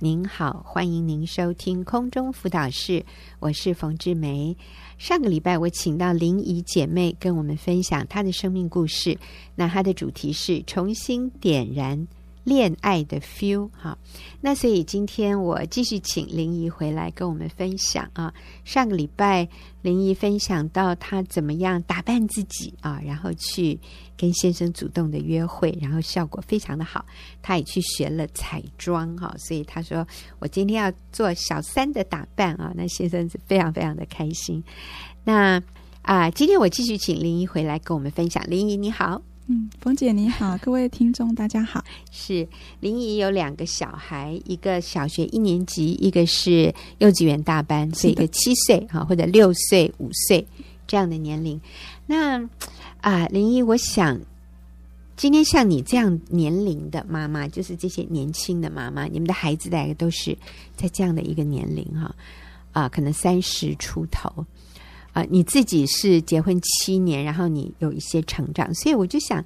您好，欢迎您收听空中辅导室，我是冯志梅。上个礼拜我请到林怡姐妹跟我们分享她的生命故事，那她的主题是重新点燃恋爱的 feel 哈，那所以今天我继续请林怡回来跟我们分享啊。上个礼拜林怡分享到她怎么样打扮自己啊，然后去跟先生主动的约会，然后效果非常的好。她也去学了彩妆哈，所以她说我今天要做小三的打扮啊，那先生是非常非常的开心。那啊，今天我继续请林怡回来跟我们分享。林怡你好。嗯，冯姐你好，各位听众大家好。是林怡有两个小孩，一个小学一年级，一个是幼稚园大班，所以一个七岁哈或者六岁五岁这样的年龄。那啊，林怡，我想今天像你这样年龄的妈妈，就是这些年轻的妈妈，你们的孩子大概都是在这样的一个年龄哈啊，可能三十出头。啊，你自己是结婚七年，然后你有一些成长，所以我就想，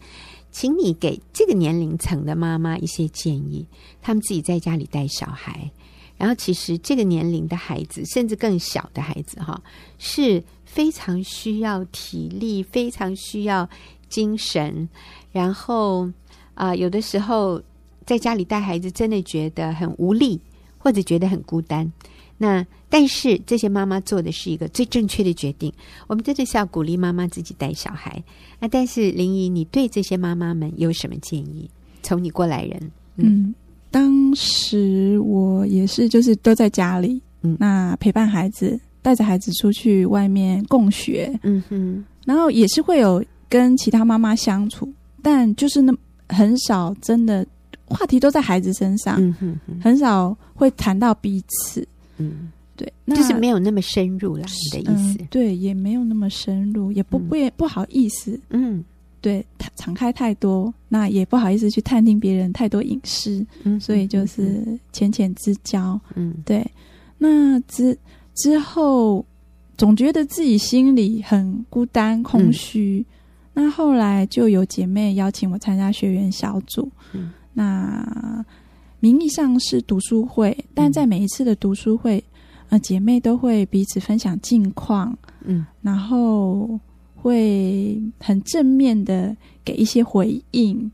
请你给这个年龄层的妈妈一些建议。他们自己在家里带小孩，然后其实这个年龄的孩子，甚至更小的孩子，哈，是非常需要体力，非常需要精神。然后啊，有的时候在家里带孩子，真的觉得很无力，或者觉得很孤单。那但是这些妈妈做的是一个最正确的决定。我们真的是要鼓励妈妈自己带小孩。那但是林怡，你对这些妈妈们有什么建议？从你过来人，嗯，嗯，当时我也是，就是都在家里，嗯，那陪伴孩子，带着孩子出去外面共学，嗯哼，然后也是会有跟其他妈妈相处，但就是那很少真的话题都在孩子身上，嗯哼哼，很少会谈到彼此。嗯，对，那就是没有那么深入啦，你的意思？嗯、对，也没有那么深入，也不不、嗯、不好意思。嗯，对，敞开太多，那也不好意思去探听别人太多隐私。嗯，所以就是浅浅之交。嗯，对。那之之后，总觉得自己心里很孤单、空虚。嗯、那后来就有姐妹邀请我参加学员小组。嗯，那。名义上是读书会，但在每一次的读书会，呃，姐妹都会彼此分享近况，嗯，然后会很正面的给一些回应。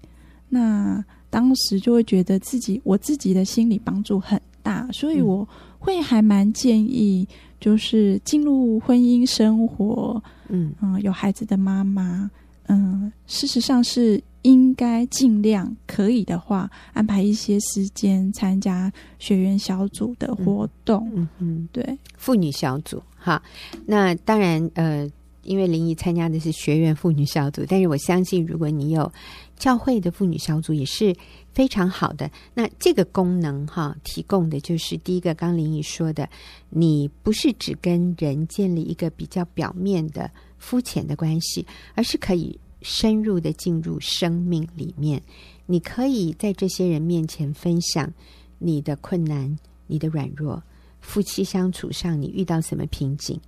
那当时就会觉得自己，我自己的心理帮助很大，所以我会还蛮建议，就是进入婚姻生活，嗯嗯、呃，有孩子的妈妈，嗯、呃，事实上是。应该尽量可以的话，安排一些时间参加学员小组的活动。嗯嗯，对，妇女小组哈。那当然，呃，因为林怡参加的是学员妇女小组，但是我相信，如果你有教会的妇女小组，也是非常好的。那这个功能哈，提供的就是第一个，刚林怡说的，你不是只跟人建立一个比较表面的、肤浅的关系，而是可以。深入的进入生命里面，你可以在这些人面前分享你的困难、你的软弱，夫妻相处上你遇到什么瓶颈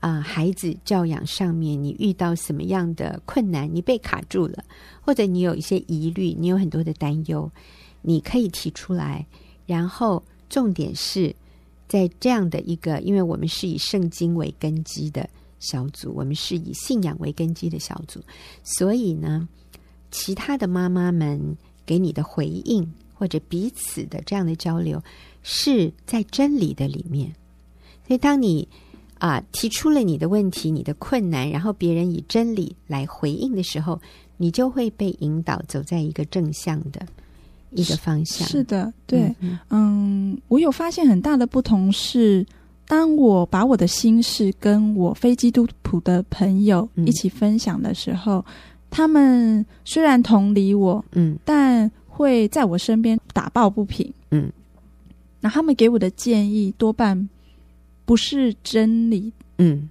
啊、孩子教养上面你遇到什么样的困难？你被卡住了，或者你有一些疑虑，你有很多的担忧，你可以提出来。然后重点是在这样的一个，因为我们是以圣经为根基的。小组，我们是以信仰为根基的小组，所以呢，其他的妈妈们给你的回应，或者彼此的这样的交流，是在真理的里面。所以，当你啊提出了你的问题、你的困难，然后别人以真理来回应的时候，你就会被引导走在一个正向的一个方向。是，是的，对，嗯，嗯，我有发现很大的不同是。当我把我的心事跟我非基督徒的朋友一起分享的时候，嗯、他们虽然同理我，嗯，但会在我身边打抱不平，嗯。那他们给我的建议多半不是真理，嗯，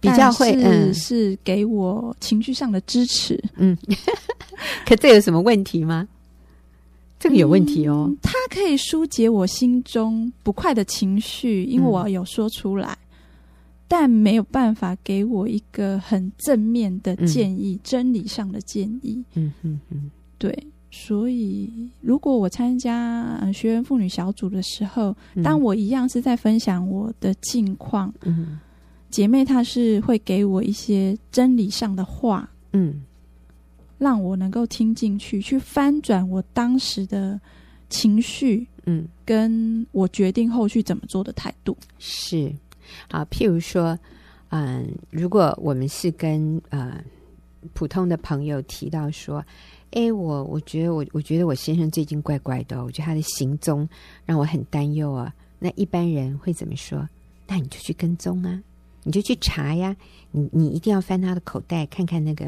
比较会嗯是给我情绪上的支持，嗯。可这有什么问题吗？这个有问题哦，他、嗯、可以疏解我心中不快的情绪，因为我有说出来，嗯、但没有办法给我一个很正面的建议，嗯、真理上的建议。嗯嗯嗯，对，所以，如果我参加学员妇女小组的时候，嗯、当我一样是在分享我的近况，嗯，姐妹她是会给我一些真理上的话，嗯，让我能够听进去，去翻转我当时的情绪，嗯，跟我决定后续怎么做的态度。是，好，譬如说，嗯，如果我们是跟呃普通的朋友提到说。哎，我我觉得我我觉得我先生最近怪怪的，我觉得他的行踪让我很担忧啊。那一般人会怎么说？那你就去跟踪啊，你就去查呀。你你一定要翻他的口袋看看那个，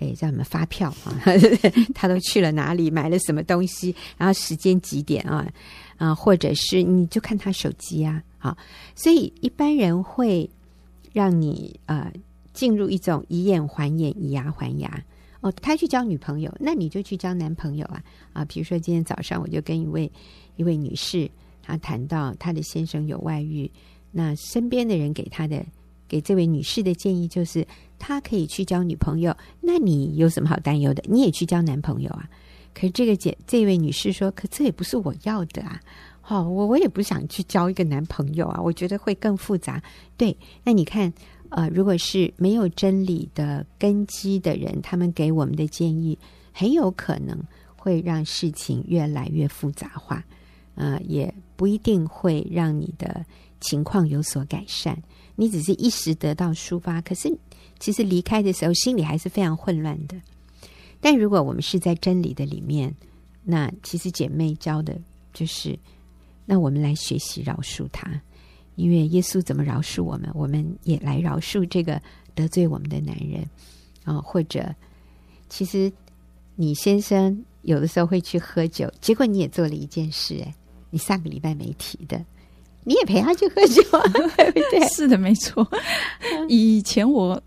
哎，叫什么发票啊？他都去了哪里，买了什么东西，然后时间几点啊？啊，或者是你就看他手机呀。好，所以一般人会让你呃进入一种以眼还眼，以牙还牙。哦，他去交女朋友，那你就去交男朋友啊！啊，比如说今天早上我就跟一位一位女士，她谈到她的先生有外遇，那身边的人给她的给这位女士的建议就是，她可以去交女朋友，那你有什么好担忧的？你也去交男朋友啊！可是这个姐这位女士说，可这也不是我要的啊！好、我我也不想去交一个男朋友啊，我觉得会更复杂。对，那你看。呃，如果是没有真理的根基的人，他们给我们的建议，很有可能会让事情越来越复杂化。呃，也不一定会让你的情况有所改善。你只是一时得到抒发，可是其实离开的时候心里还是非常混乱的。但如果我们是在真理的里面，那其实姐妹教的就是，那我们来学习饶恕他。因为耶稣怎么饶恕我们，我们也来饶恕这个得罪我们的男人啊、或者，其实你先生有的时候会去喝酒，结果你也做了一件事，哎，你上个礼拜没提的，你也陪他去喝酒，对不对？是的，没错。以前我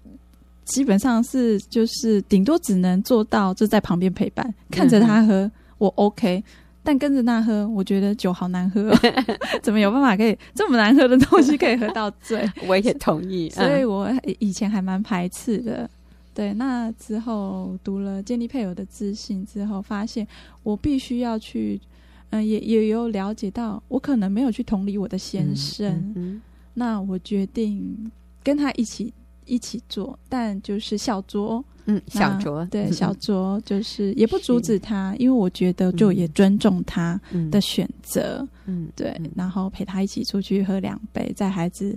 基本上是就是顶多只能做到就在旁边陪伴，看着他喝，我 OK。但跟着那喝，我觉得酒好难喝，哦，怎么有办法可以这么难喝的东西可以喝到醉？我也同意，所以我以前还蛮排斥的。对，那之后读了建立配偶的自信之后，发现我必须要去，嗯、呃，也也有了解到，我可能没有去同理我的先生，嗯嗯、那我决定跟他一起一起做，但就是小酌。嗯，小酌对小酌就是也不阻止他，因为我觉得就也尊重他的选择。嗯，对，然后陪他一起出去喝两杯，在孩子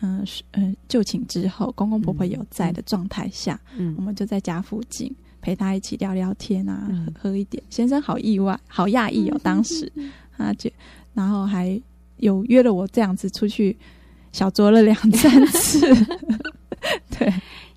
嗯嗯就寝之后，公公婆婆有在的状态下，嗯，我们就在家附近陪他一起聊聊天啊，嗯、喝喝一点。先生好意外，好讶异哦，当时他就然后还有约了我这样子出去小酌了两三次，对。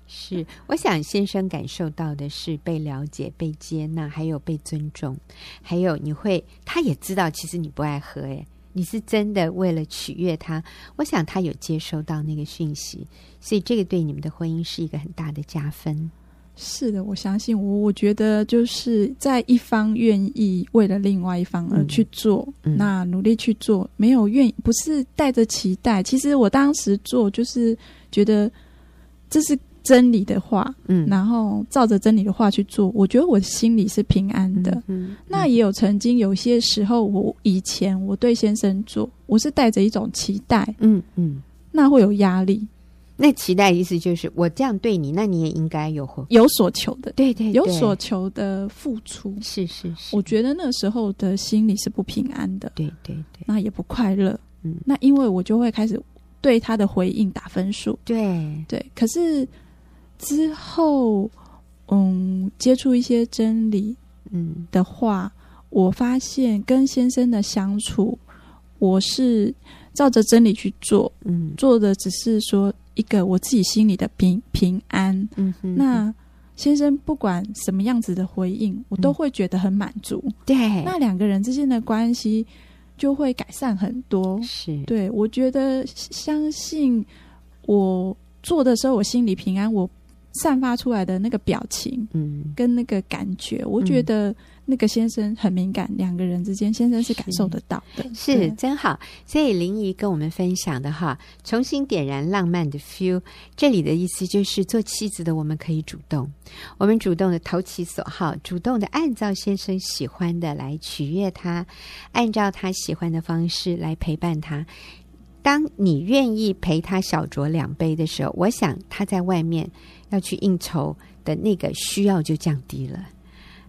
是，我想先生感受到的是被了解、被接纳，还有被尊重，还有你会，他也知道其实你不爱喝，诶，你是真的为了取悦他。我想他有接收到那个讯息，所以这个对你们的婚姻是一个很大的加分。是的，我相信我，我觉得就是在一方愿意为了另外一方而去做，嗯、那努力去做，没有愿意，不是带着期待。其实我当时做就是觉得这是。真理的话，嗯，然后照着真理的话去做，我觉得我心里是平安的。嗯，那也有曾经有些时候，我以前我对先生做，我是带着一种期待，嗯嗯，那会有压力。那期待意思就是我这样对你，那你也应该有有所求的，对，对对，有所求的付出，是是是。我觉得那时候的心里是不平安的，对对对，那也不快乐。嗯，那因为我就会开始对他的回应打分数，对。对，可是。之后，嗯，接触一些真理，嗯。的话，嗯、我发现跟先生的相处，我是照着真理去做，嗯，做的只是说一个我自己心里的平平安，嗯哼，那先生不管什么样子的回应，我都会觉得很满足，嗯、对，那两个人之间的关系就会改善很多，是。对，我觉得相信我做的时候，我心里平安，我。散发出来的那个表情，嗯，跟那个感觉，嗯、我觉得那个先生很敏感，两个人之间，先生是感受得到的，是，是真好。所以林怡跟我们分享的哈，重新点燃浪漫的 feel，这里的意思就是做妻子的我们可以主动，我们主动的投其所好，主动的按照先生喜欢的来取悦他，按照他喜欢的方式来陪伴他。当你愿意陪他小酌两杯的时候，我想他在外面要去应酬的那个需要就降低了，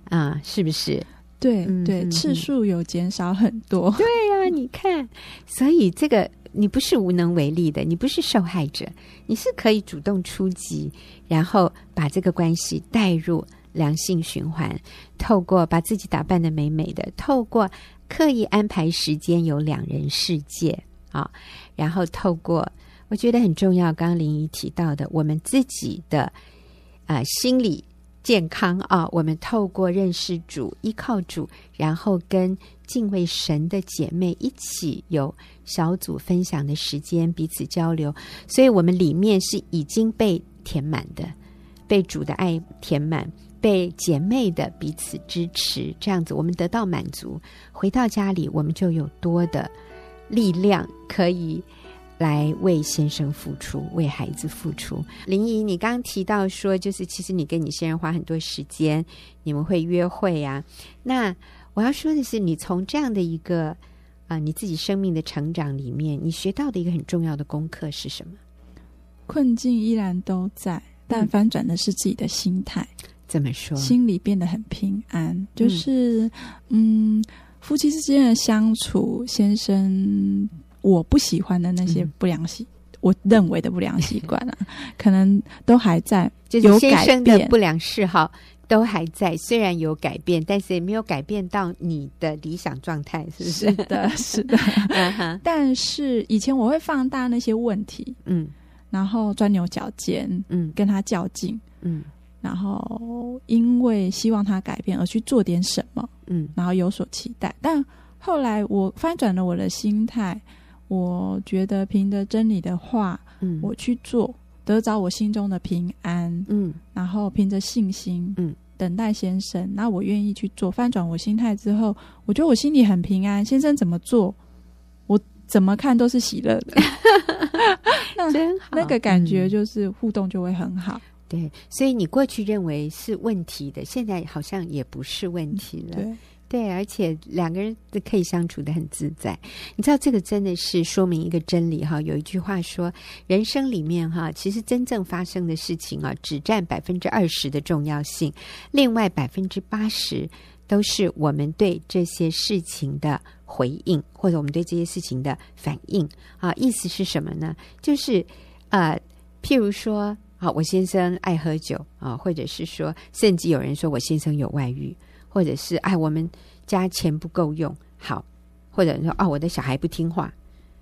啊，是不是？对对，次数有减少很多。对呀，你看，所以这个你不是无能为力的，你不是受害者，你是可以主动出击，然后把这个关系带入良性循环，透过把自己打扮的美美的，透过刻意安排时间有两人世界。啊，然后透过我觉得很重要，刚刚林怡提到的，我们自己的啊、呃、心理健康啊，我们透过认识主、依靠主，然后跟敬畏神的姐妹一起有小组分享的时间，彼此交流，所以我们里面是已经被填满的，被主的爱填满，被姐妹的彼此支持，这样子我们得到满足，回到家里我们就有多的。力量可以来为先生付出，为孩子付出。林怡，你刚刚提到说，就是其实你跟你先生花很多时间，你们会约会、啊。那我要说的是，你从这样的一个啊、呃，你自己生命的成长里面，你学到的一个很重要的功课是什么？困境依然都在，但翻转的是自己的心态。怎么说？心里变得很平安，就是嗯。嗯夫妻之间的相处，先生我不喜欢的那些不良习，嗯、我认为的不良习惯啊，可能都还在，就是先生的不良嗜好都还在，虽然有改变，但是也没有改变到你的理想状态，是不是？是的，是的。但是以前我会放大那些问题，嗯，然后钻牛角尖，嗯，跟他较劲，嗯。然后，因为希望他改变而去做点什么，嗯，然后有所期待。但后来我翻转了我的心态，我觉得凭着真理的话，嗯，我去做，得着我心中的平安，嗯，然后凭着信心，嗯，等待先生。那我愿意去做，翻转我心态之后，我觉得我心里很平安。先生怎么做，我怎么看都是喜乐的，那真好。那个感觉就是互动就会很好。对，所以你过去认为是问题的，现在好像也不是问题了。对，对，而且两个人都可以相处得很自在。你知道，这个真的是说明一个真理哈。有一句话说，人生里面哈，其实真正发生的事情啊，只占百分之二十的重要性，另外百分之八十都是我们对这些事情的回应，或者我们对这些事情的反应啊。意思是什么呢？就是呃，譬如说。好，我先生爱喝酒啊，或者是说，甚至有人说我先生有外遇，或者是哎，我们家钱不够用，好，或者说哦，我的小孩不听话，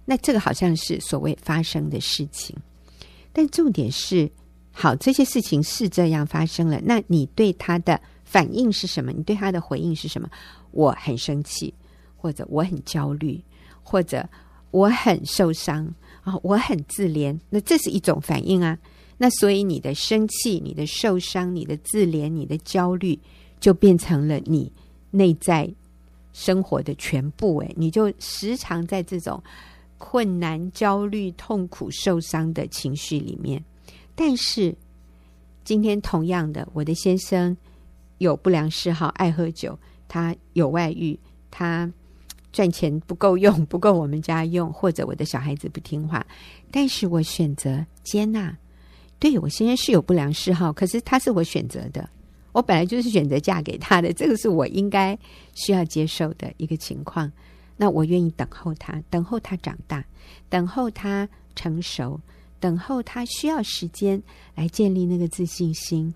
那这个好像是所谓发生的事情，但重点是，好，这些事情是这样发生了，那你对他的反应是什么？你对他的回应是什么？我很生气，或者我很焦虑，或者我很受伤啊，我很自怜，那这是一种反应啊。那所以你的生气、你的受伤、你的自怜、你的焦虑，就变成了你内在生活的全部。诶，你就时常在这种困难、焦虑、痛苦、受伤的情绪里面。但是今天同样的，我的先生有不良嗜好，爱喝酒，他有外遇，他赚钱不够用，不够我们家用，或者我的小孩子不听话，但是我选择接纳。对，我先生是有不良嗜好，可是他是我选择的，我本来就是选择嫁给他的，这个是我应该需要接受的一个情况。那我愿意等候他，等候他长大，等候他成熟，等候他需要时间来建立那个自信心。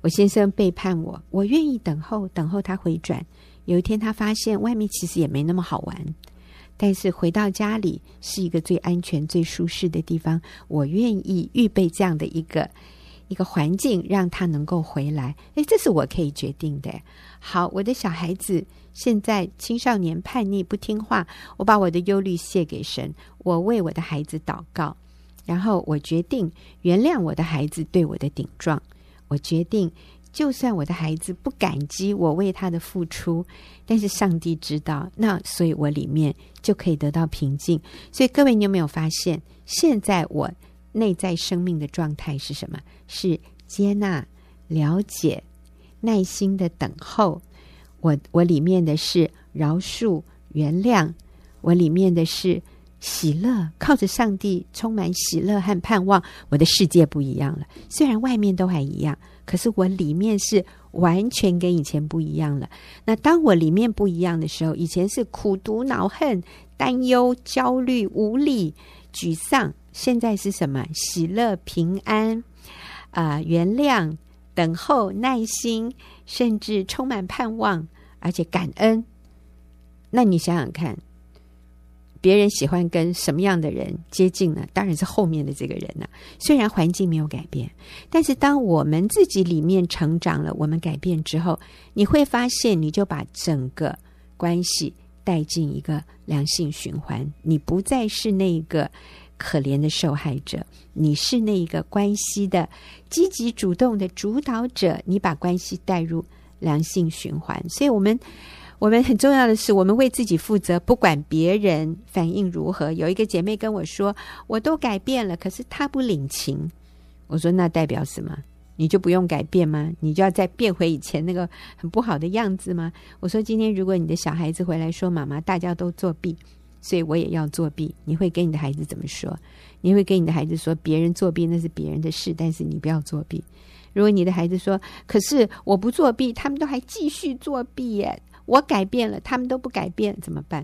我先生背叛我，我愿意等候，等候他回转。有一天他发现外面其实也没那么好玩。但是回到家里是一个最安全、最舒适的地方，我愿意预备这样的一个一个环境，让他能够回来。诶，这是我可以决定的。好，我的小孩子现在青少年叛逆不听话，我把我的忧虑卸给神，我为我的孩子祷告，然后我决定原谅我的孩子对我的顶撞，我决定，就算我的孩子不感激我为他的付出，但是上帝知道，那所以我里面就可以得到平静。所以各位，你有没有发现，现在我内在生命的状态是什么？是接纳、了解、耐心的等候。我我里面的是饶恕、原谅，我里面的是喜乐，靠着上帝充满喜乐和盼望，我的世界不一样了。虽然外面都还一样，可是我里面是完全跟以前不一样了。那当我里面不一样的时候，以前是苦毒、恼恨、担忧、焦虑、无力、沮丧，现在是什么？喜乐、平安，啊、原谅、等候、耐心，甚至充满盼望。而且感恩，那你想想看，别人喜欢跟什么样的人接近呢？当然是后面的这个人呢、虽然环境没有改变，但是当我们自己里面成长了，我们改变之后，你会发现，你就把整个关系带进一个良性循环。你不再是那个可怜的受害者，你是那一个关系的积极主动的主导者。你把关系带入。良性循环，所以我们我们很重要的是，我们为自己负责，不管别人反应如何。有一个姐妹跟我说：“我都改变了，可是她不领情。”我说：“那代表什么？你就不用改变吗？你就要再变回以前那个很不好的样子吗？”我说：“今天如果你的小孩子回来说，妈妈，大家都作弊，所以我也要作弊，你会跟你的孩子怎么说？你会跟你的孩子说，别人作弊那是别人的事，但是你不要作弊。”如果你的孩子说：“可是我不作弊，他们都还继续作弊耶！我改变了，他们都不改变，怎么办？”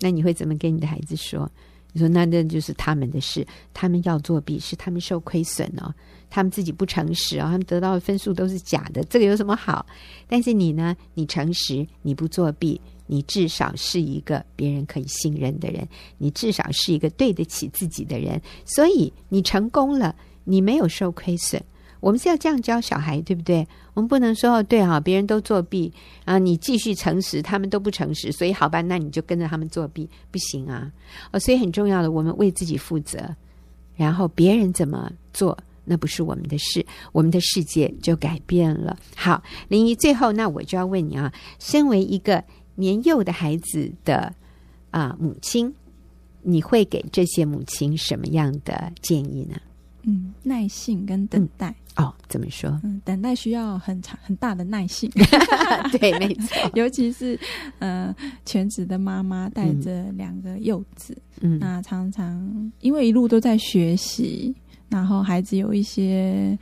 那你会怎么跟你的孩子说？你说：“那那就是他们的事，他们要作弊是他们受亏损哦，他们自己不诚实哦，他们得到的分数都是假的，这个有什么好？但是你呢？你诚实，你不作弊，你至少是一个别人可以信任的人，你至少是一个对得起自己的人，所以你成功了，你没有受亏损。”我们是要这样教小孩，对不对？我们不能说哦，对啊，别人都作弊啊，你继续诚实，他们都不诚实，所以好吧，那你就跟着他们作弊，不行啊！哦，所以很重要的，我们为自己负责，然后别人怎么做，那不是我们的事，我们的世界就改变了。好，林姨，最后那我就要问你啊，身为一个年幼的孩子的啊母亲，你会给这些母亲什么样的建议呢？嗯，耐性跟等待。嗯、哦，怎么说？嗯，等待需要很长很大的耐性。对，没错。尤其是呃，全职的妈妈带着两个幼子，嗯，那常常因为一路都在学习，然后孩子有一些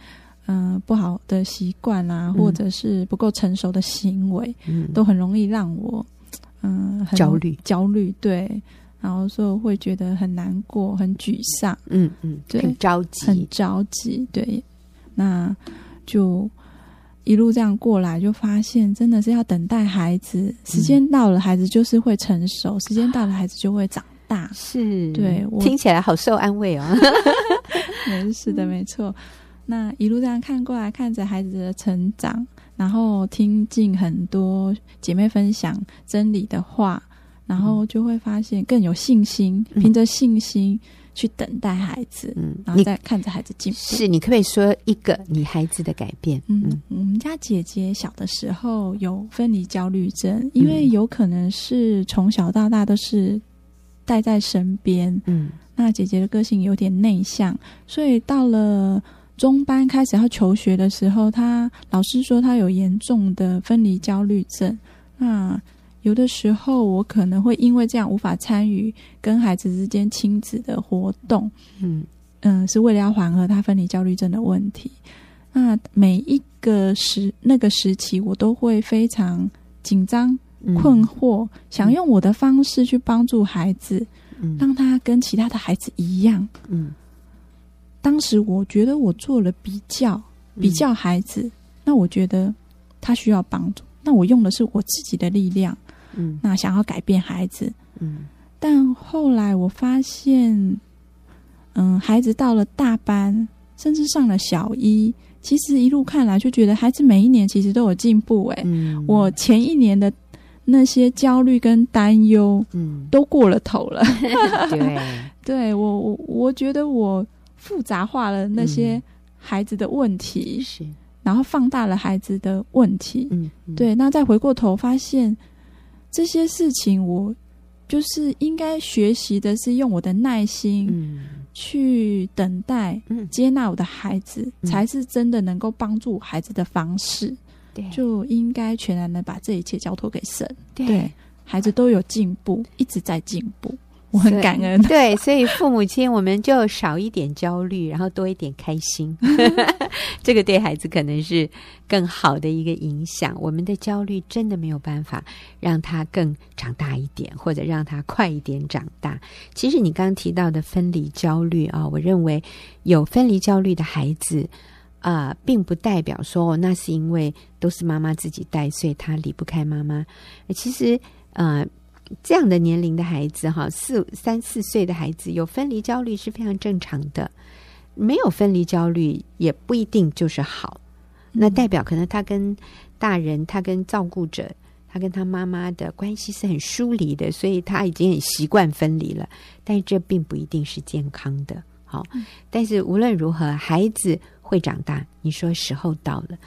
嗯、呃、不好的习惯啊，或者是不够成熟的行为，嗯，都很容易让我嗯、呃、很焦虑焦虑。对。然后说会觉得很难过、很沮丧，嗯嗯，对，很着急，很着急，对。那就一路这样过来，就发现真的是要等待孩子，时间到了，孩子就是会成熟；嗯、时间到了，孩子就会长大。是，对，我听起来好受安慰哦。没是的，没错。那一路这样看过来，看着孩子的成长，然后听进很多姐妹分享真理的话。然后就会发现更有信心，凭着信心去等待孩子，嗯，然后再看着孩子进步。是你可不可以说一个你孩子的改变？嗯，嗯，我们家姐姐小的时候有分离焦虑症，因为有可能是从小到大都是带在身边，嗯，那姐姐的个性有点内向，所以到了中班开始要求学的时候，他老师说他有严重的分离焦虑症，那。有的时候，我可能会因为这样无法参与跟孩子之间亲子的活动，嗯嗯，是为了要缓和他分离焦虑症的问题。那每一个时那个时期，我都会非常紧张、困惑，嗯、想用我的方式去帮助孩子，嗯、让他跟其他的孩子一样。嗯，当时我觉得我做了比较，比较孩子，嗯、那我觉得他需要帮助，那我用的是我自己的力量。嗯，那想要改变孩子，嗯，但后来我发现，嗯，孩子到了大班，甚至上了小一，其实一路看来就觉得孩子每一年其实都有进步，哎，嗯，我前一年的那些焦虑跟担忧，嗯，都过了头了，对，对我我我觉得我复杂化了那些孩子的问题，是。然后放大了孩子的问题。嗯，嗯对。那再回过头发现这些事情，我就是应该学习的是用我的耐心，去等待，接纳我的孩子，嗯、才是真的能够帮助孩子的方式。对，就应该全然的把这一切交托给神。对，对，孩子都有进步，一直在进步。我很感恩，对，所以父母亲我们就少一点焦虑，然后多一点开心，这个对孩子可能是更好的一个影响。我们的焦虑真的没有办法让他更长大一点，或者让他快一点长大。其实你刚刚提到的分离焦虑啊，我认为有分离焦虑的孩子啊，呃，并不代表说那是因为都是妈妈自己带，所以他离不开妈妈。其实，呃。这样的年龄的孩子，哈，四三四岁的孩子有分离焦虑是非常正常的。没有分离焦虑也不一定就是好，那代表可能他跟大人、他跟照顾者、他跟他妈妈的关系是很疏离的，所以他已经很习惯分离了。但是这并不一定是健康的。好，但是无论如何，孩子会长大。你说时候到了。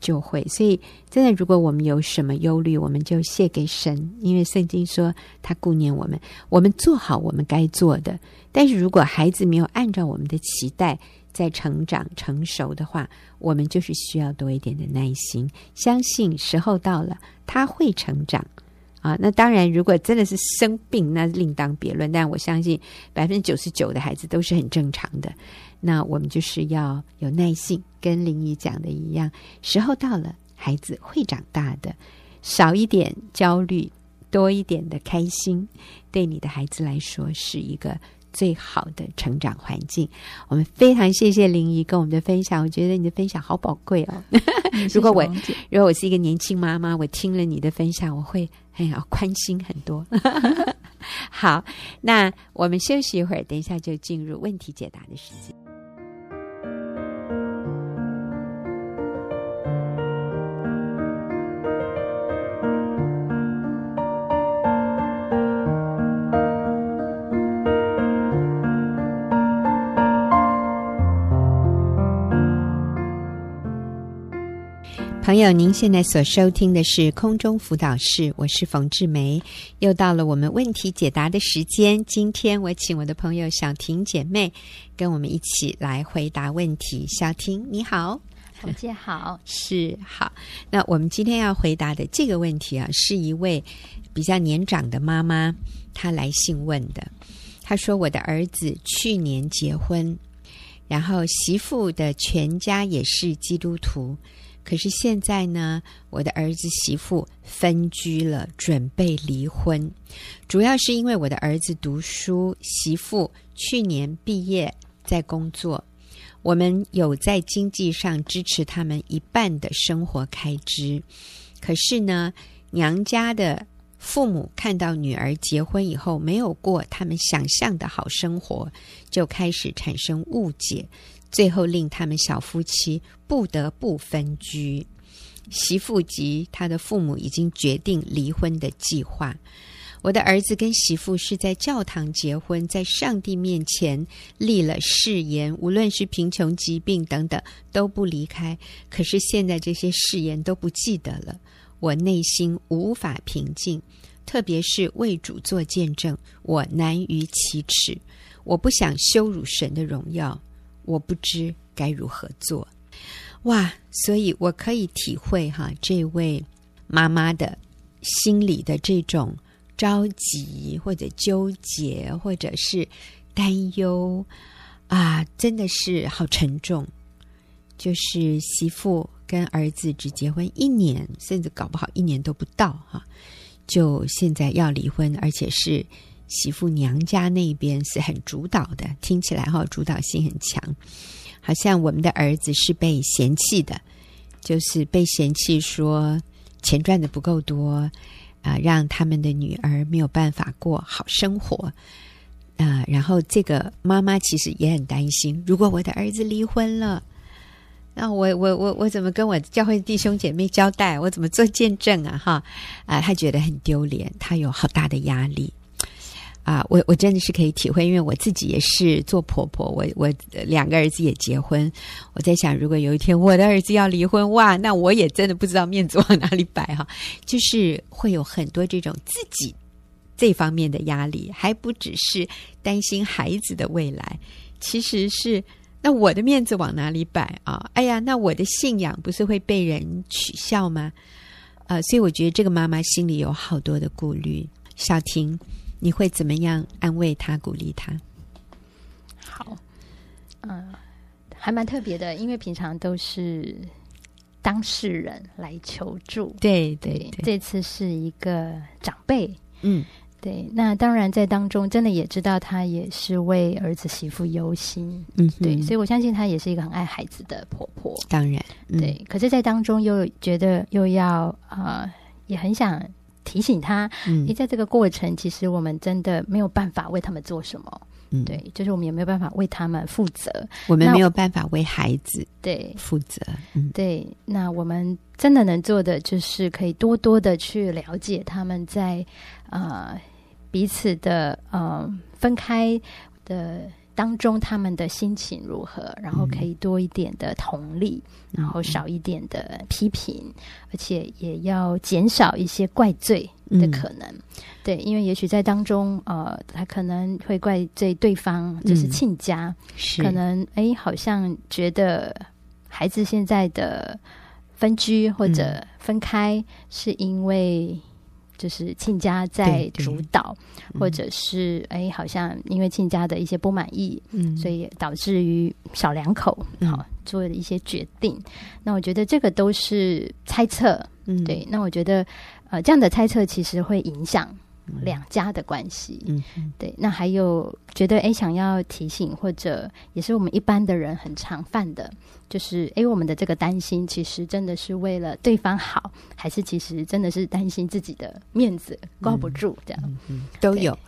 就会，所以真的，如果我们有什么忧虑，我们就谢给神，因为圣经说他顾念我们，我们做好我们该做的。但是如果孩子没有按照我们的期待在成长成熟的话，我们就是需要多一点的耐心，相信时候到了他会成长啊。那当然，如果真的是生病，那另当别论。但我相信百分之九十九的孩子都是很正常的。那我们就是要有耐性，跟林姨讲的一样，时候到了，孩子会长大的，少一点焦虑，多一点的开心，对你的孩子来说是一个最好的成长环境。我们非常谢谢林姨跟我们的分享，我觉得你的分享好宝贵哦。如果我如果我是一个年轻妈妈，我听了你的分享，我会哎呀宽心很多。好，那我们休息一会儿，等一下就进入问题解答的时间。朋友，您现在所收听的是空中辅导室，我是冯志梅，又到了我们问题解答的时间。今天我请我的朋友小婷姐妹跟我们一起来回答问题。小婷，你好，冯姐好，是好。那我们今天要回答的这个问题啊，是一位比较年长的妈妈她来信问的。她说：“我的儿子去年结婚，然后媳妇的全家也是基督徒。”可是现在呢，我的儿子媳妇分居了，准备离婚。主要是因为我的儿子读书，媳妇去年毕业在工作。我们有在经济上支持他们一半的生活开支。可是呢，娘家的父母看到女儿结婚以后没有过他们想象的好生活，就开始产生误解。最后令他们小夫妻不得不分居，媳妇及他的父母已经决定离婚的计划。我的儿子跟媳妇是在教堂结婚，在上帝面前立了誓言，无论是贫穷、疾病等等都不离开。可是现在这些誓言都不记得了，我内心无法平静，特别是为主做见证，我难于启齿。我不想羞辱神的荣耀。我不知该如何做，哇！所以我可以体会哈，这位妈妈的心里的这种着急或者纠结，或者是担忧啊，真的是好沉重。就是媳妇跟儿子只结婚一年，甚至搞不好一年都不到哈，就现在要离婚，而且是。媳妇娘家那边是很主导的，听起来哈，主导性很强。好像我们的儿子是被嫌弃的，就是被嫌弃说钱赚的不够多啊、让他们的女儿没有办法过好生活啊、然后这个妈妈其实也很担心，如果我的儿子离婚了，那我我我我怎么跟我教会弟兄姐妹交代？我怎么做见证啊？哈啊，他觉得很丢脸，他有好大的压力。啊，我我真的是可以体会，因为我自己也是做婆婆，我我两个儿子也结婚，我在想，如果有一天我的儿子要离婚，哇，那我也真的不知道面子往哪里摆哈，就是会有很多这种自己这方面的压力，还不只是担心孩子的未来，其实是那我的面子往哪里摆啊？哎呀，那我的信仰不是会被人取笑吗？呃，所以我觉得这个妈妈心里有好多的顾虑，小婷。你会怎么样安慰他、鼓励他？好，嗯、呃，还蛮特别的，因为平常都是当事人来求助，对对，对，对，这次是一个长辈，嗯，对。那当然在当中，真的也知道他也是为儿子媳妇忧心，嗯，对。所以我相信他也是一个很爱孩子的婆婆，当然，嗯、对。可是，在当中又觉得又要啊、呃，也很想。提醒他，嗯，在这个过程，其实我们真的没有办法为他们做什么，嗯，对，就是我们也没有办法为他们负责，我们没有办法为孩子对负责，嗯，对。那我们真的能做的，就是可以多多的去了解他们在呃彼此的呃分开的。当中他们的心情如何？然后可以多一点的同理，嗯、然后少一点的批评，嗯、而且也要减少一些怪罪的可能。嗯、对，因为也许在当中，呃，他可能会怪罪对方，就是亲家，嗯、可能哎，好像觉得孩子现在的分居或者分开，是因为。就是亲家在主导，或者是哎、嗯，好像因为亲家的一些不满意，嗯，所以导致于小两口好、做的一些决定。那我觉得这个都是猜测，嗯，对。那我觉得呃，这样的猜测其实会影响。两家的关系，嗯，对。那还有觉得哎，想要提醒或者也是我们一般的人很常犯的，就是哎，我们的这个担心，其实真的是为了对方好，还是其实真的是担心自己的面子挂不住这样？嗯嗯、都有。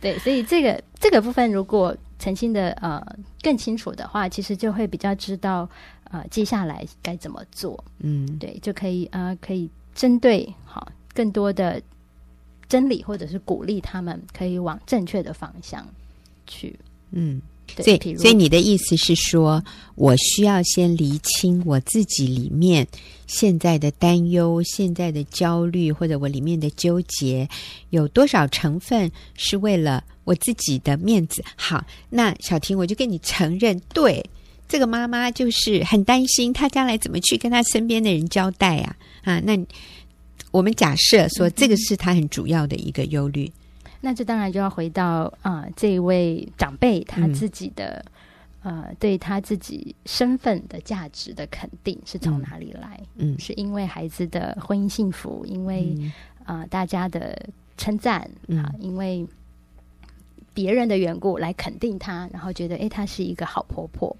对，所以这个这个部分，如果澄清的呃更清楚的话，其实就会比较知道呃接下来该怎么做。嗯，对，就可以呃可以针对好。更多的真理，或者是鼓励他们可以往正确的方向去。嗯，对，所以，所以你的意思是说，我需要先厘清我自己里面现在的担忧、现在的焦虑，或者我里面的纠结有多少成分是为了我自己的面子？好，那小婷，我就跟你承认，对，这个妈妈就是很担心她将来怎么去跟她身边的人交代啊啊，那。我们假设说，这个是他很主要的一个忧虑，嗯、那这当然就要回到啊、呃，这一位长辈他自己的、嗯、呃，对他自己身份的价值的肯定是从哪里来？嗯，是因为孩子的婚姻幸福，因为啊、嗯。呃、大家的称赞啊、呃，因为别人的缘故来肯定他，然后觉得哎，她是一个好婆婆。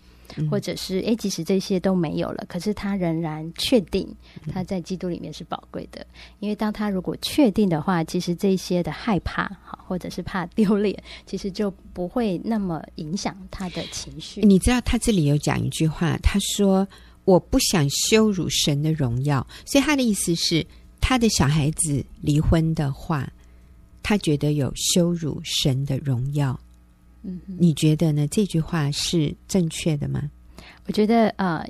或者是诶，即使这些都没有了，可是他仍然确定他在基督里面是宝贵的。因为当他如果确定的话，其实这些的害怕，或者是怕丢脸，其实就不会那么影响他的情绪。你知道他这里有讲一句话，他说：“我不想羞辱神的荣耀。”所以他的意思是，他的小孩子离婚的话，他觉得有羞辱神的荣耀。嗯，你觉得呢？这句话是正确的吗？我觉得，呃，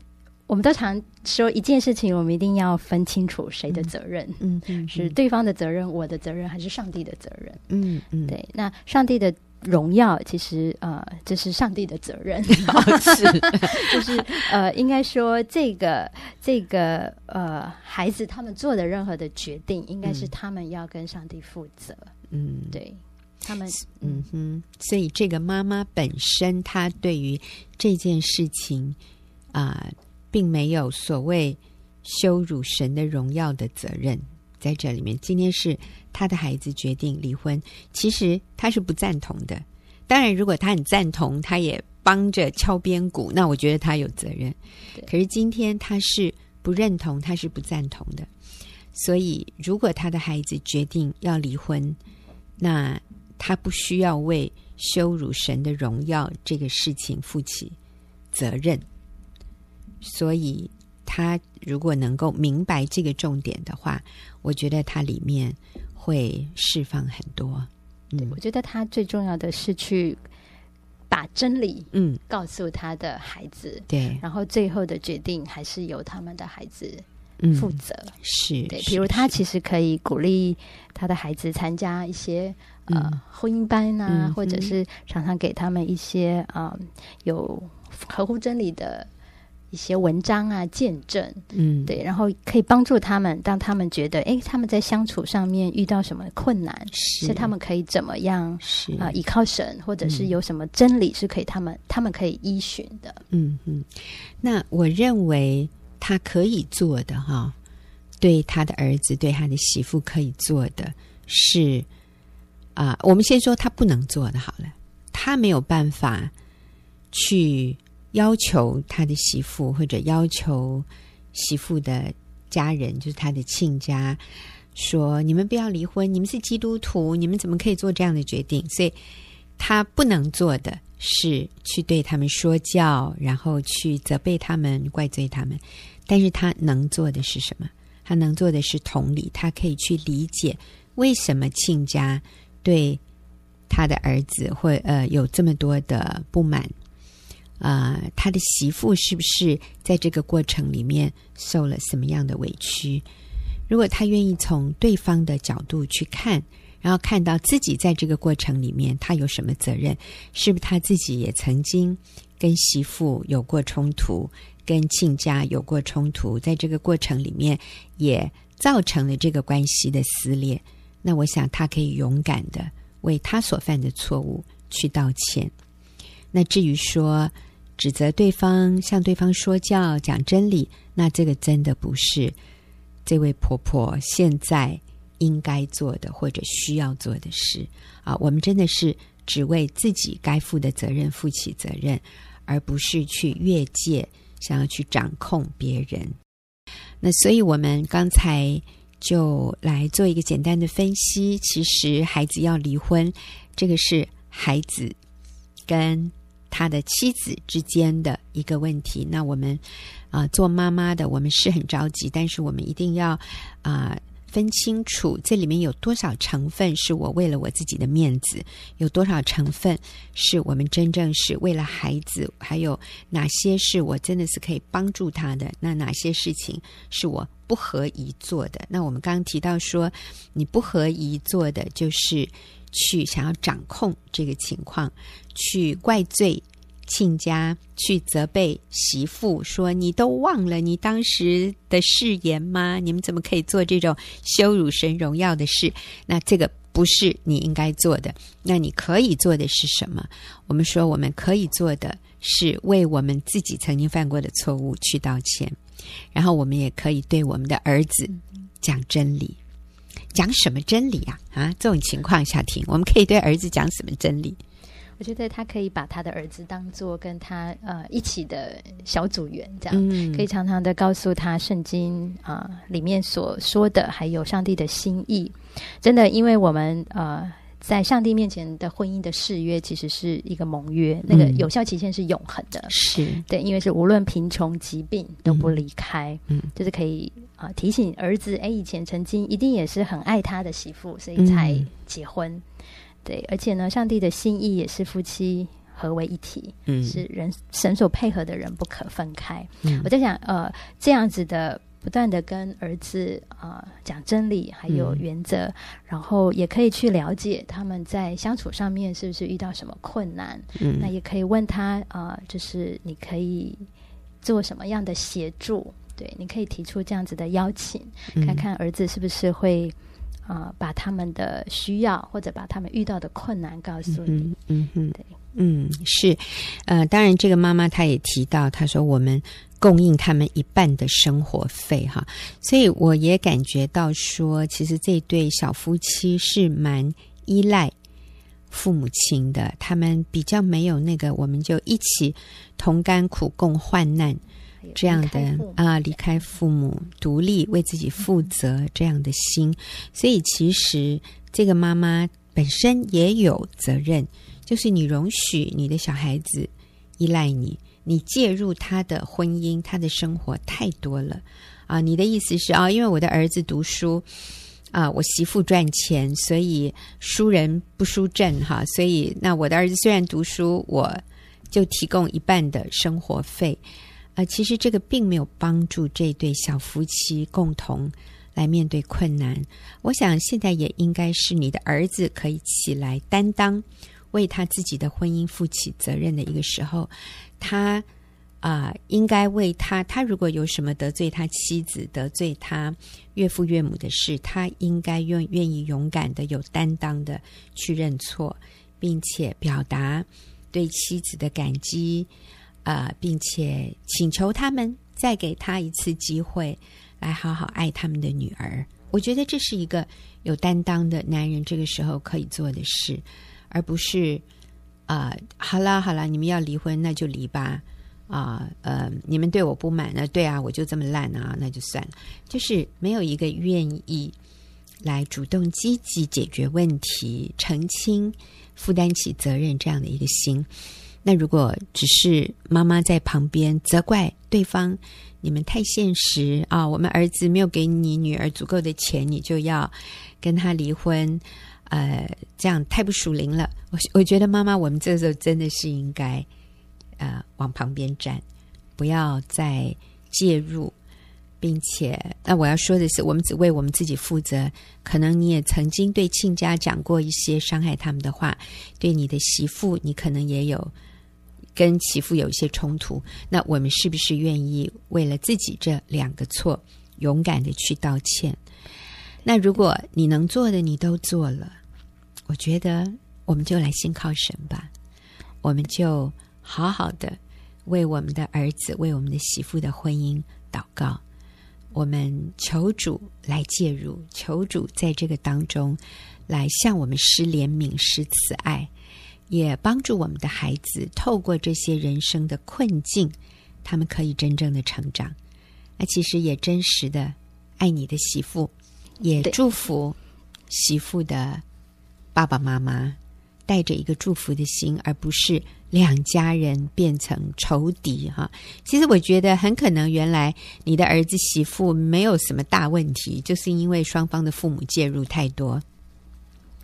我们都常说一件事情，我们一定要分清楚谁的责任，嗯，嗯，是对方的责任，我的责任，还是上帝的责任？嗯嗯，对。那上帝的荣耀，其实呃，这是上帝的责任，是，就是呃，应该说这个这个呃，孩子他们做的任何的决定，应该是他们要跟上帝负责。嗯，对。他们嗯哼，所以这个妈妈本身，她对于这件事情啊、呃，并没有所谓羞辱神的荣耀的责任在这里面。今天是她的孩子决定离婚，其实她是不赞同的。当然，如果她很赞同，她也帮着敲边鼓，那我觉得她有责任。可是今天她是不认同，她是不赞同的。所以，如果她的孩子决定要离婚，那他不需要为羞辱神的荣耀这个事情负起责任，所以他如果能够明白这个重点的话，我觉得他里面会释放很多。对，我觉得他最重要的是去把真理嗯。告诉他的孩子，嗯、对，然后最后的决定还是由他们的孩子负责。嗯、是对，比如他其实可以鼓励他的孩子参加一些、嗯、呃婚姻班啊，嗯、或者是常常给他们一些啊、呃、有合乎真理的。一些文章啊，见证，嗯，对，然后可以帮助他们，让他们觉得，哎，他们在相处上面遇到什么困难，是，是他们可以怎么样，是。啊、呃，依靠神，或者是有什么真理是可以他们，嗯、他们可以依循的，嗯嗯。那我认为他可以做的哈，对他的儿子，对他的媳妇可以做的是啊、我们先说他不能做的好了，他没有办法去。要求他的媳妇，或者要求媳妇的家人，就是他的亲家，说：“你们不要离婚，你们是基督徒，你们怎么可以做这样的决定？”所以，他不能做的是去对他们说教，然后去责备他们、怪罪他们。但是他能做的是什么？他能做的是同理，他可以去理解为什么亲家对他的儿子会呃有这么多的不满。啊、呃，他的媳妇是不是在这个过程里面受了什么样的委屈？如果他愿意从对方的角度去看，然后看到自己在这个过程里面他有什么责任，是不是他自己也曾经跟媳妇有过冲突，跟亲家有过冲突，在这个过程里面也造成了这个关系的撕裂？那我想他可以勇敢的为他所犯的错误去道歉。那至于说，指责对方，向对方说教，讲真理，那这个真的不是这位婆婆现在应该做的或者需要做的事啊！我们真的是只为自己该负的责任负起责任，而不是去越界，想要去掌控别人。那所以，我们刚才就来做一个简单的分析。其实，孩子要离婚，这个是孩子跟。他的妻子之间的一个问题，那我们啊、做妈妈的，我们是很着急，但是我们一定要啊、分清楚这里面有多少成分是我为了我自己的面子，有多少成分是我们真正是为了孩子，还有哪些是我真的是可以帮助他的，那哪些事情是我不合宜做的？那我们刚刚提到说，你不合宜做的就是。去想要掌控这个情况，去怪罪亲家，去责备媳妇，说你都忘了你当时的誓言吗？你们怎么可以做这种羞辱神荣耀的事？那这个不是你应该做的。那你可以做的是什么？我们说我们可以做的是为我们自己曾经犯过的错误去道歉，然后我们也可以对我们的儿子讲真理。讲什么真理呀？啊？啊，这种情况下听，我们可以对儿子讲什么真理？我觉得他可以把他的儿子当做跟他呃一起的小组员，这样、嗯、可以常常的告诉他圣经啊、呃、里面所说的，还有上帝的心意。真的，因为我们呃。在上帝面前的婚姻的誓约，其实是一个盟约，那个有效期限是永恒的。是对，因为是无论贫穷疾病都不离开。嗯，就是可以啊、呃、提醒儿子，哎，以前曾经一定也是很爱他的媳妇，所以才结婚。嗯、对，而且呢，上帝的心意也是夫妻合为一体，嗯，是人神所配合的人不可分开。嗯，我在想，呃，这样子的。不断的跟儿子啊、呃、讲真理，还有原则，嗯、然后也可以去了解他们在相处上面是不是遇到什么困难。嗯，那也可以问他啊、呃，就是你可以做什么样的协助？对，你可以提出这样子的邀请，嗯、看看儿子是不是会啊、呃、把他们的需要或者把他们遇到的困难告诉你。嗯，嗯哼，对，嗯是，呃，当然这个妈妈她也提到，她说我们。供应他们一半的生活费，哈，所以我也感觉到说，其实这对小夫妻是蛮依赖父母亲的，他们比较没有那个，我们就一起同甘苦共患难这样的啊，离开父母，独立为自己负责这样的心，所以其实这个妈妈本身也有责任，就是你容许你的小孩子依赖你。你介入他的婚姻，他的生活太多了啊！你的意思是啊，因为我的儿子读书啊，我媳妇赚钱，所以输人不输阵哈。所以那我的儿子虽然读书，我就提供一半的生活费。呃，其实这个并没有帮助这对小夫妻共同来面对困难。我想现在也应该是你的儿子可以起来担当，为他自己的婚姻负起责任的一个时候。他。啊、应该为他，他如果有什么得罪他妻子、得罪他岳父岳母的事，他应该愿愿意勇敢的、有担当的去认错，并且表达对妻子的感激，呃，并且请求他们再给他一次机会，来好好爱他们的女儿。我觉得这是一个有担当的男人这个时候可以做的事，而不是啊、呃，好了好了，你们要离婚，那就离吧。啊，呃，你们对我不满呢？对啊，我就这么烂啊，那就算了。就是没有一个愿意来主动积极解决问题、澄清、负担起责任这样的一个心。那如果只是妈妈在旁边责怪对方，你们太现实啊！我们儿子没有给你女儿足够的钱，你就要跟他离婚，呃，这样太不属灵了。我我觉得妈妈，我们这时候真的是应该。呃，往旁边站，不要再介入，并且，那我要说的是，我们只为我们自己负责。可能你也曾经对亲家讲过一些伤害他们的话，对你的媳妇，你可能也有跟媳妇有一些冲突。那我们是不是愿意为了自己这两个错，勇敢的去道歉？那如果你能做的，你都做了，我觉得我们就来信靠神吧，我们就。好好的为我们的儿子、为我们的媳妇的婚姻祷告，我们求主来介入，求主在这个当中来向我们施怜悯、施慈爱，也帮助我们的孩子透过这些人生的困境，他们可以真正的成长。那其实也真实的爱你的媳妇，也祝福媳妇的爸爸妈妈，带着一个祝福的心，而不是。两家人变成仇敌哈，其实我觉得很可能，原来你的儿子媳妇没有什么大问题，就是因为双方的父母介入太多。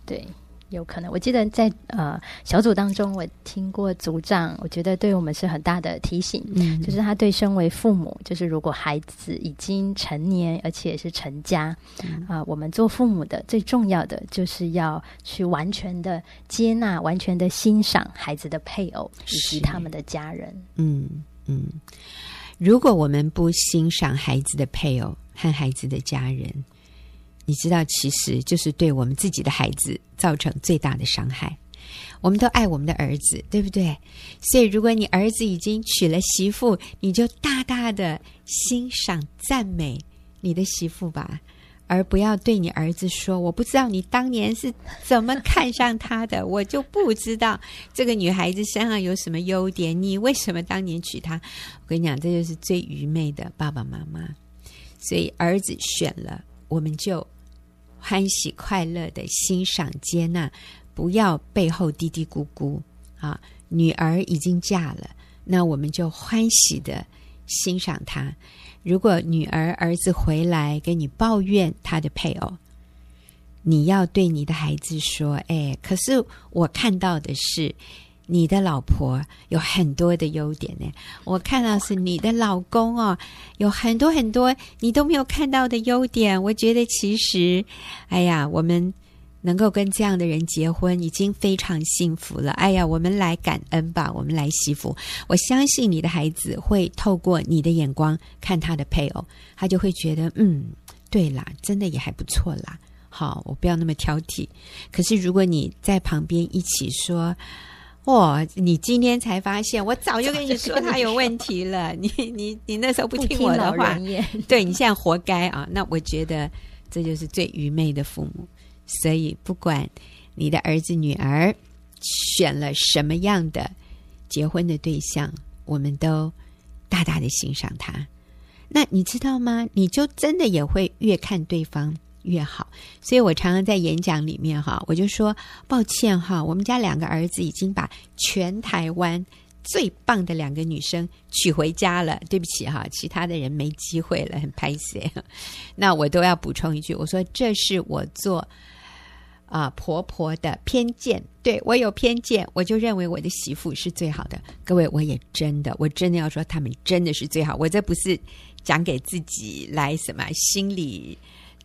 对。有可能，我记得在呃小组当中，我听过组长，我觉得对我们是很大的提醒，嗯，就是他对身为父母，就是如果孩子已经成年，而且是成家，啊、嗯呃，我们做父母的最重要的就是要去完全的接纳、完全的欣赏孩子的配偶以及他们的家人。嗯嗯，如果我们不欣赏孩子的配偶和孩子的家人。你知道，其实就是对我们自己的孩子造成最大的伤害。我们都爱我们的儿子，对不对？所以，如果你儿子已经娶了媳妇，你就大大的欣赏、赞美你的媳妇吧，而不要对你儿子说：“我不知道你当年是怎么看上他的，我就不知道这个女孩子身上有什么优点，你为什么当年娶她？”我跟你讲，这就是最愚昧的爸爸妈妈。所以，儿子选了，我们就。欢喜快乐的欣赏接纳，不要背后嘀嘀咕咕啊！女儿已经嫁了，那我们就欢喜的欣赏她。如果女儿儿子回来跟你抱怨他的配偶，你要对你的孩子说：“哎，可是我看到的是。”你的老婆有很多的优点呢，我看到是你的老公哦，有很多很多你都没有看到的优点。我觉得其实，哎呀，我们能够跟这样的人结婚已经非常幸福了。哎呀，我们来感恩吧，我们来惜福。我相信你的孩子会透过你的眼光看他的配偶，他就会觉得，嗯，对啦，真的也还不错啦。好，我不要那么挑剔。可是如果你在旁边一起说。哇、哦！你今天才发现，我早就跟你说他有问题了。你你你那时候不听我的话，对你现在活该啊！那我觉得这就是最愚昧的父母。所以不管你的儿子女儿选了什么样的结婚的对象，我们都大大的欣赏他。那你知道吗？你就真的也会越看对方。越好，所以我常常在演讲里面哈，我就说抱歉哈，我们家两个儿子已经把全台湾最棒的两个女生娶回家了。对不起哈，其他的人没机会了，很拍谢。那我都要补充一句，我说这是我做啊、婆婆的偏见，对我有偏见，我就认为我的媳妇是最好的。各位，我也真的，我真的要说，他们真的是最好。我这不是讲给自己来什么心理。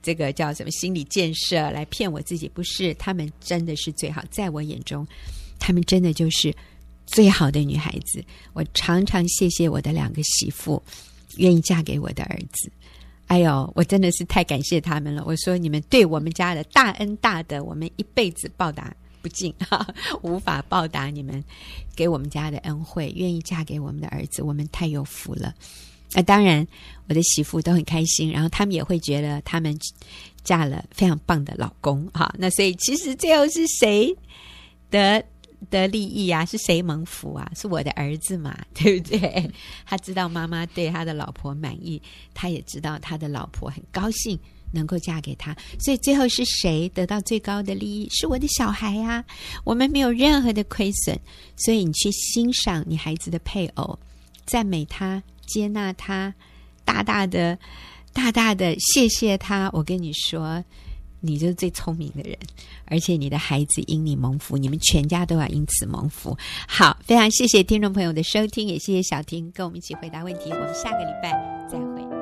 这个叫什么心理建设来骗我自己？不是，他们真的是最好，在我眼中，他们真的就是最好的女孩子。我常常谢谢我的两个媳妇，愿意嫁给我的儿子。哎呦，我真的是太感谢他们了。我说你们对我们家的大恩大德，我们一辈子报答不尽，哈，无法报答你们给我们家的恩惠。愿意嫁给我们的儿子，我们太有福了。那当然，我的媳妇都很开心，然后他们也会觉得他们嫁了非常棒的老公哈。那所以其实最后是谁得得利益啊？是谁蒙福啊？是我的儿子嘛，对不对？他知道妈妈对他的老婆满意，他也知道他的老婆很高兴能够嫁给他，所以最后是谁得到最高的利益？是我的小孩啊！我们没有任何的亏损，所以你去欣赏你孩子的配偶，赞美他。接纳他，大大的、大大的谢谢他。我跟你说，你就是最聪明的人，而且你的孩子因你蒙福，你们全家都要因此蒙福。好，非常谢谢听众朋友的收听，也谢谢小婷跟我们一起回答问题。我们下个礼拜再会。